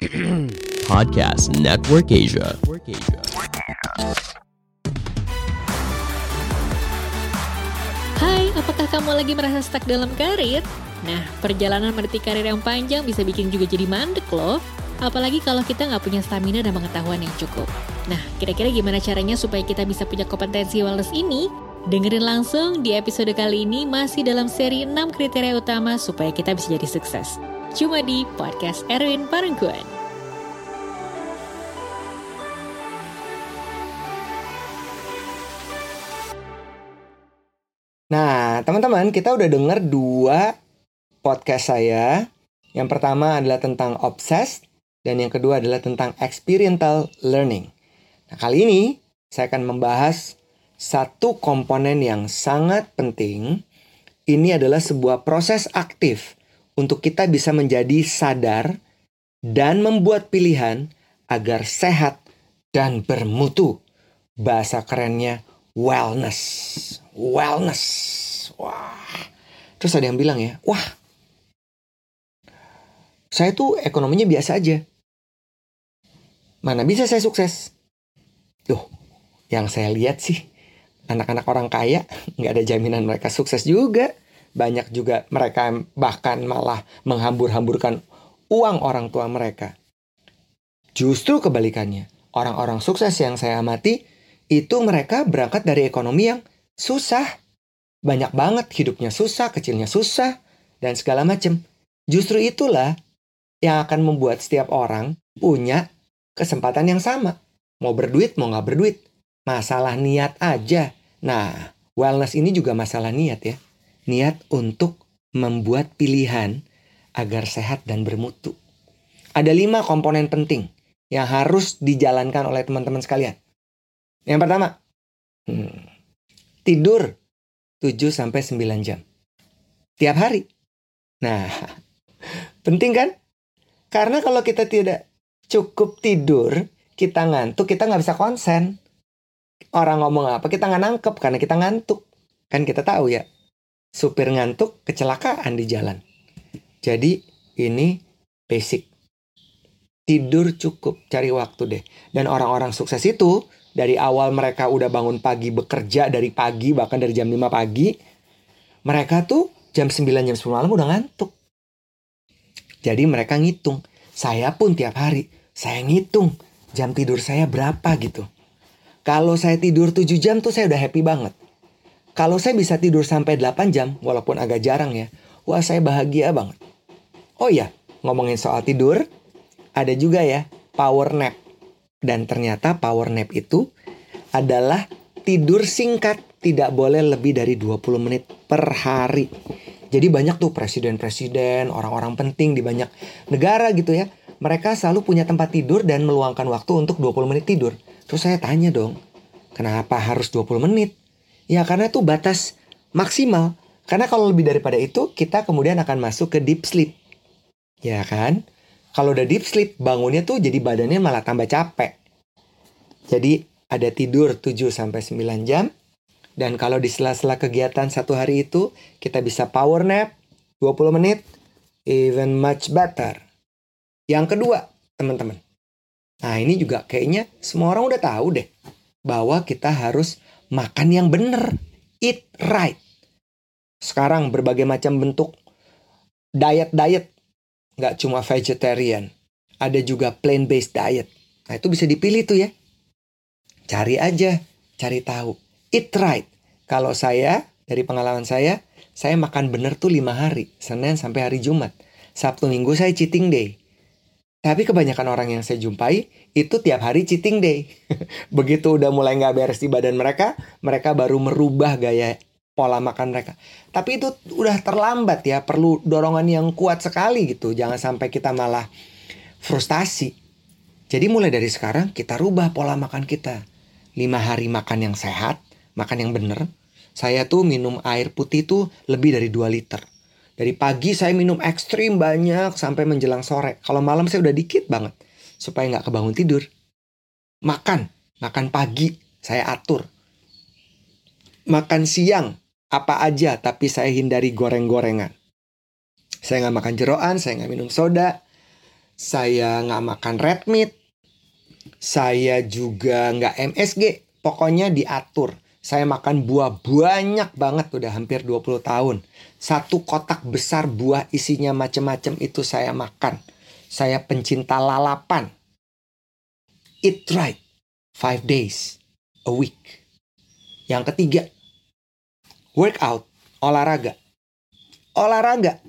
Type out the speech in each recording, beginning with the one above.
Podcast Network Asia. Hai, apakah kamu lagi merasa stuck dalam karir? Nah, perjalanan meniti karir yang panjang bisa bikin juga jadi mandek loh. Apalagi kalau kita nggak punya stamina dan pengetahuan yang cukup. Nah, kira-kira gimana caranya supaya kita bisa punya kompetensi wellness ini? Dengerin langsung di episode kali ini masih dalam seri 6 kriteria utama supaya kita bisa jadi sukses. Cuma di Podcast Erwin Parengkuan. Nah, teman-teman, kita udah dengar dua podcast saya. Yang pertama adalah tentang obsessed dan yang kedua adalah tentang experiential learning. Nah, kali ini saya akan membahas satu komponen yang sangat penting. Ini adalah sebuah proses aktif untuk kita bisa menjadi sadar dan membuat pilihan agar sehat dan bermutu. Bahasa kerennya wellness. Wellness. Wah. Terus ada yang bilang ya, wah. Saya tuh ekonominya biasa aja. Mana bisa saya sukses? Tuh, yang saya lihat sih anak-anak orang kaya nggak ada jaminan mereka sukses juga. Banyak juga mereka bahkan malah menghambur-hamburkan uang orang tua mereka. Justru kebalikannya, orang-orang sukses yang saya amati itu mereka berangkat dari ekonomi yang susah. Banyak banget hidupnya susah, kecilnya susah, dan segala macam. Justru itulah yang akan membuat setiap orang punya kesempatan yang sama. Mau berduit, mau nggak berduit. Masalah niat aja. Nah, wellness ini juga masalah niat ya. Niat untuk membuat pilihan agar sehat dan bermutu. Ada lima komponen penting yang harus dijalankan oleh teman-teman sekalian. Yang pertama, hmm, tidur 7-9 jam. Tiap hari. Nah, penting kan? Karena kalau kita tidak cukup tidur, kita ngantuk, kita nggak bisa konsen. Orang ngomong apa, kita nggak nangkep karena kita ngantuk. Kan kita tahu ya, supir ngantuk kecelakaan di jalan. Jadi ini basic. Tidur cukup, cari waktu deh. Dan orang-orang sukses itu dari awal mereka udah bangun pagi bekerja dari pagi bahkan dari jam 5 pagi mereka tuh jam 9 jam 10 malam udah ngantuk. Jadi mereka ngitung. Saya pun tiap hari saya ngitung jam tidur saya berapa gitu. Kalau saya tidur 7 jam tuh saya udah happy banget. Kalau saya bisa tidur sampai 8 jam walaupun agak jarang ya. Wah, saya bahagia banget. Oh iya, ngomongin soal tidur, ada juga ya power nap. Dan ternyata power nap itu adalah tidur singkat, tidak boleh lebih dari 20 menit per hari. Jadi banyak tuh presiden-presiden, orang-orang penting di banyak negara gitu ya. Mereka selalu punya tempat tidur dan meluangkan waktu untuk 20 menit tidur. Terus saya tanya dong, kenapa harus 20 menit? Ya karena itu batas maksimal. Karena kalau lebih daripada itu, kita kemudian akan masuk ke deep sleep. Ya kan? Kalau udah deep sleep, bangunnya tuh jadi badannya malah tambah capek. Jadi ada tidur 7 sampai 9 jam. Dan kalau di sela-sela kegiatan satu hari itu, kita bisa power nap 20 menit, even much better. Yang kedua, teman-teman. Nah ini juga kayaknya semua orang udah tahu deh. Bahwa kita harus makan yang bener. Eat right. Sekarang berbagai macam bentuk diet-diet. Nggak cuma vegetarian. Ada juga plant-based diet. Nah itu bisa dipilih tuh ya. Cari aja, cari tahu. Eat right. Kalau saya, dari pengalaman saya, saya makan bener tuh lima hari. Senin sampai hari Jumat. Sabtu Minggu saya cheating day. Tapi kebanyakan orang yang saya jumpai itu tiap hari cheating day. Begitu udah mulai nggak beres di badan mereka, mereka baru merubah gaya pola makan mereka. Tapi itu udah terlambat ya, perlu dorongan yang kuat sekali gitu. Jangan sampai kita malah frustasi. Jadi mulai dari sekarang kita rubah pola makan kita. Lima hari makan yang sehat, makan yang bener. Saya tuh minum air putih tuh lebih dari 2 liter. Dari pagi saya minum ekstrim banyak sampai menjelang sore. Kalau malam saya udah dikit banget. Supaya nggak kebangun tidur. Makan. Makan pagi saya atur. Makan siang apa aja tapi saya hindari goreng-gorengan. Saya nggak makan jeroan, saya nggak minum soda. Saya nggak makan red meat. Saya juga nggak MSG. Pokoknya diatur. Saya makan buah banyak banget udah hampir 20 tahun. Satu kotak besar buah isinya macem-macem itu saya makan. Saya pencinta lalapan. Eat right. Five days a week. Yang ketiga, workout, olahraga. Olahraga.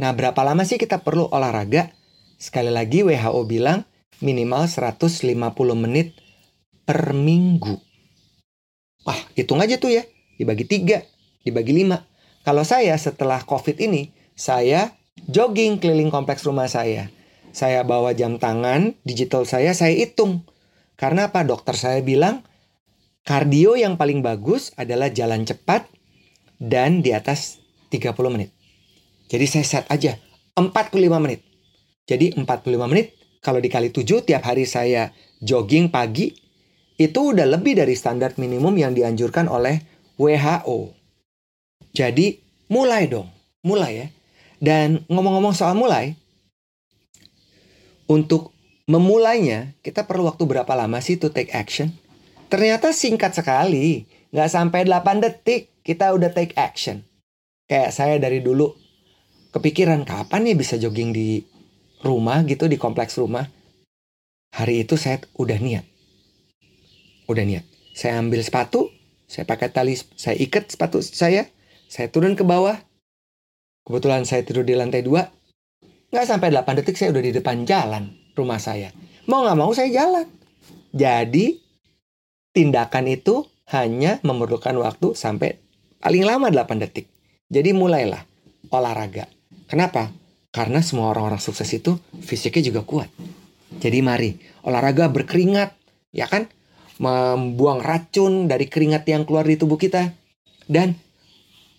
Nah, berapa lama sih kita perlu olahraga? Sekali lagi WHO bilang minimal 150 menit per minggu. Wah, hitung aja tuh ya. Dibagi tiga, dibagi lima. Kalau saya setelah COVID ini, saya jogging keliling kompleks rumah saya. Saya bawa jam tangan digital saya, saya hitung. Karena apa? Dokter saya bilang, kardio yang paling bagus adalah jalan cepat dan di atas 30 menit. Jadi saya set aja 45 menit. Jadi 45 menit kalau dikali 7 tiap hari saya jogging pagi itu udah lebih dari standar minimum yang dianjurkan oleh WHO. Jadi mulai dong, mulai ya. Dan ngomong-ngomong soal mulai, untuk memulainya kita perlu waktu berapa lama sih to take action? Ternyata singkat sekali, nggak sampai 8 detik kita udah take action. Kayak saya dari dulu kepikiran kapan nih bisa jogging di rumah gitu di kompleks rumah. Hari itu saya udah niat udah niat. Saya ambil sepatu, saya pakai tali, saya ikat sepatu saya, saya turun ke bawah. Kebetulan saya tidur di lantai dua. Nggak sampai 8 detik saya udah di depan jalan rumah saya. Mau nggak mau saya jalan. Jadi tindakan itu hanya memerlukan waktu sampai paling lama 8 detik. Jadi mulailah olahraga. Kenapa? Karena semua orang-orang sukses itu fisiknya juga kuat. Jadi mari olahraga berkeringat, ya kan? membuang racun dari keringat yang keluar di tubuh kita dan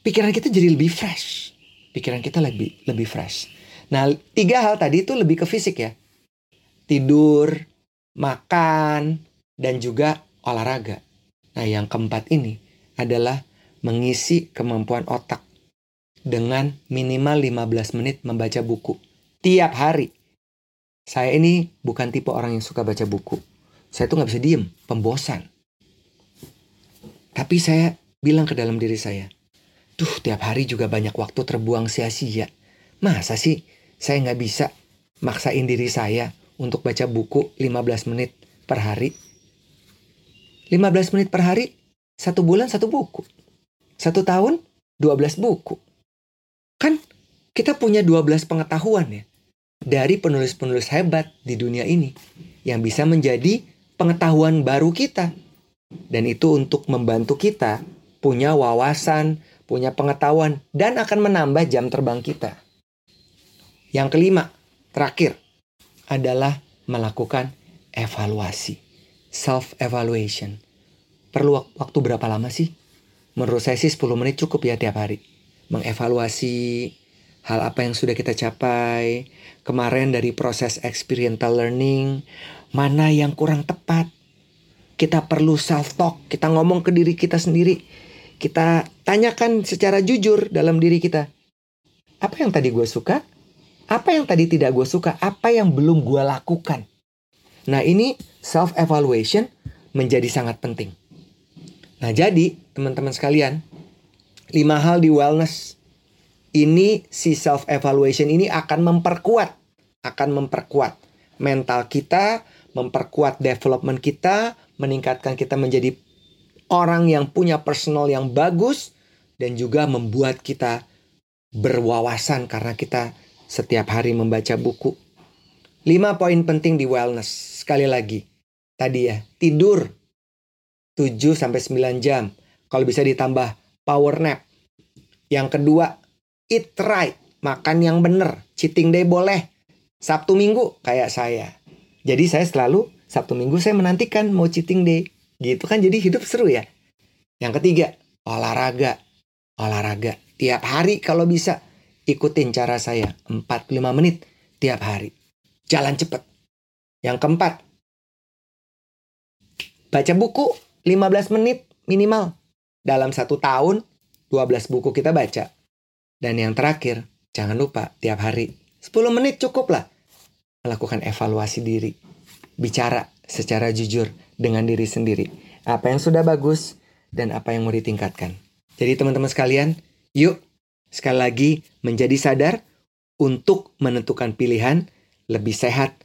pikiran kita jadi lebih fresh. Pikiran kita lebih lebih fresh. Nah, tiga hal tadi itu lebih ke fisik ya. Tidur, makan, dan juga olahraga. Nah, yang keempat ini adalah mengisi kemampuan otak dengan minimal 15 menit membaca buku tiap hari. Saya ini bukan tipe orang yang suka baca buku saya tuh nggak bisa diem, pembosan. Tapi saya bilang ke dalam diri saya, Duh, tiap hari juga banyak waktu terbuang sia-sia. Masa sih saya nggak bisa maksain diri saya untuk baca buku 15 menit per hari? 15 menit per hari, satu bulan satu buku. Satu tahun, 12 buku. Kan kita punya 12 pengetahuan ya dari penulis-penulis hebat di dunia ini yang bisa menjadi pengetahuan baru kita. Dan itu untuk membantu kita punya wawasan, punya pengetahuan, dan akan menambah jam terbang kita. Yang kelima, terakhir, adalah melakukan evaluasi. Self-evaluation. Perlu waktu berapa lama sih? Menurut saya sih 10 menit cukup ya tiap hari. Mengevaluasi hal apa yang sudah kita capai, kemarin dari proses experiential learning, mana yang kurang tepat. Kita perlu self talk, kita ngomong ke diri kita sendiri. Kita tanyakan secara jujur dalam diri kita. Apa yang tadi gue suka? Apa yang tadi tidak gue suka? Apa yang belum gue lakukan? Nah ini self evaluation menjadi sangat penting. Nah jadi teman-teman sekalian, lima hal di wellness ini si self evaluation ini akan memperkuat akan memperkuat mental kita, memperkuat development kita, meningkatkan kita menjadi orang yang punya personal yang bagus dan juga membuat kita berwawasan karena kita setiap hari membaca buku. Lima poin penting di wellness. Sekali lagi, tadi ya, tidur 7 sampai 9 jam. Kalau bisa ditambah power nap. Yang kedua, eat right, makan yang benar. Cheating day boleh. Sabtu Minggu kayak saya. Jadi saya selalu Sabtu Minggu saya menantikan mau cheating day. Gitu kan jadi hidup seru ya. Yang ketiga, olahraga. Olahraga. Tiap hari kalau bisa ikutin cara saya 45 menit tiap hari. Jalan cepet. Yang keempat, baca buku 15 menit minimal. Dalam satu tahun, 12 buku kita baca. Dan yang terakhir, jangan lupa tiap hari 10 menit cukup lah melakukan evaluasi diri. Bicara secara jujur dengan diri sendiri. Apa yang sudah bagus dan apa yang mau ditingkatkan. Jadi teman-teman sekalian, yuk sekali lagi menjadi sadar untuk menentukan pilihan lebih sehat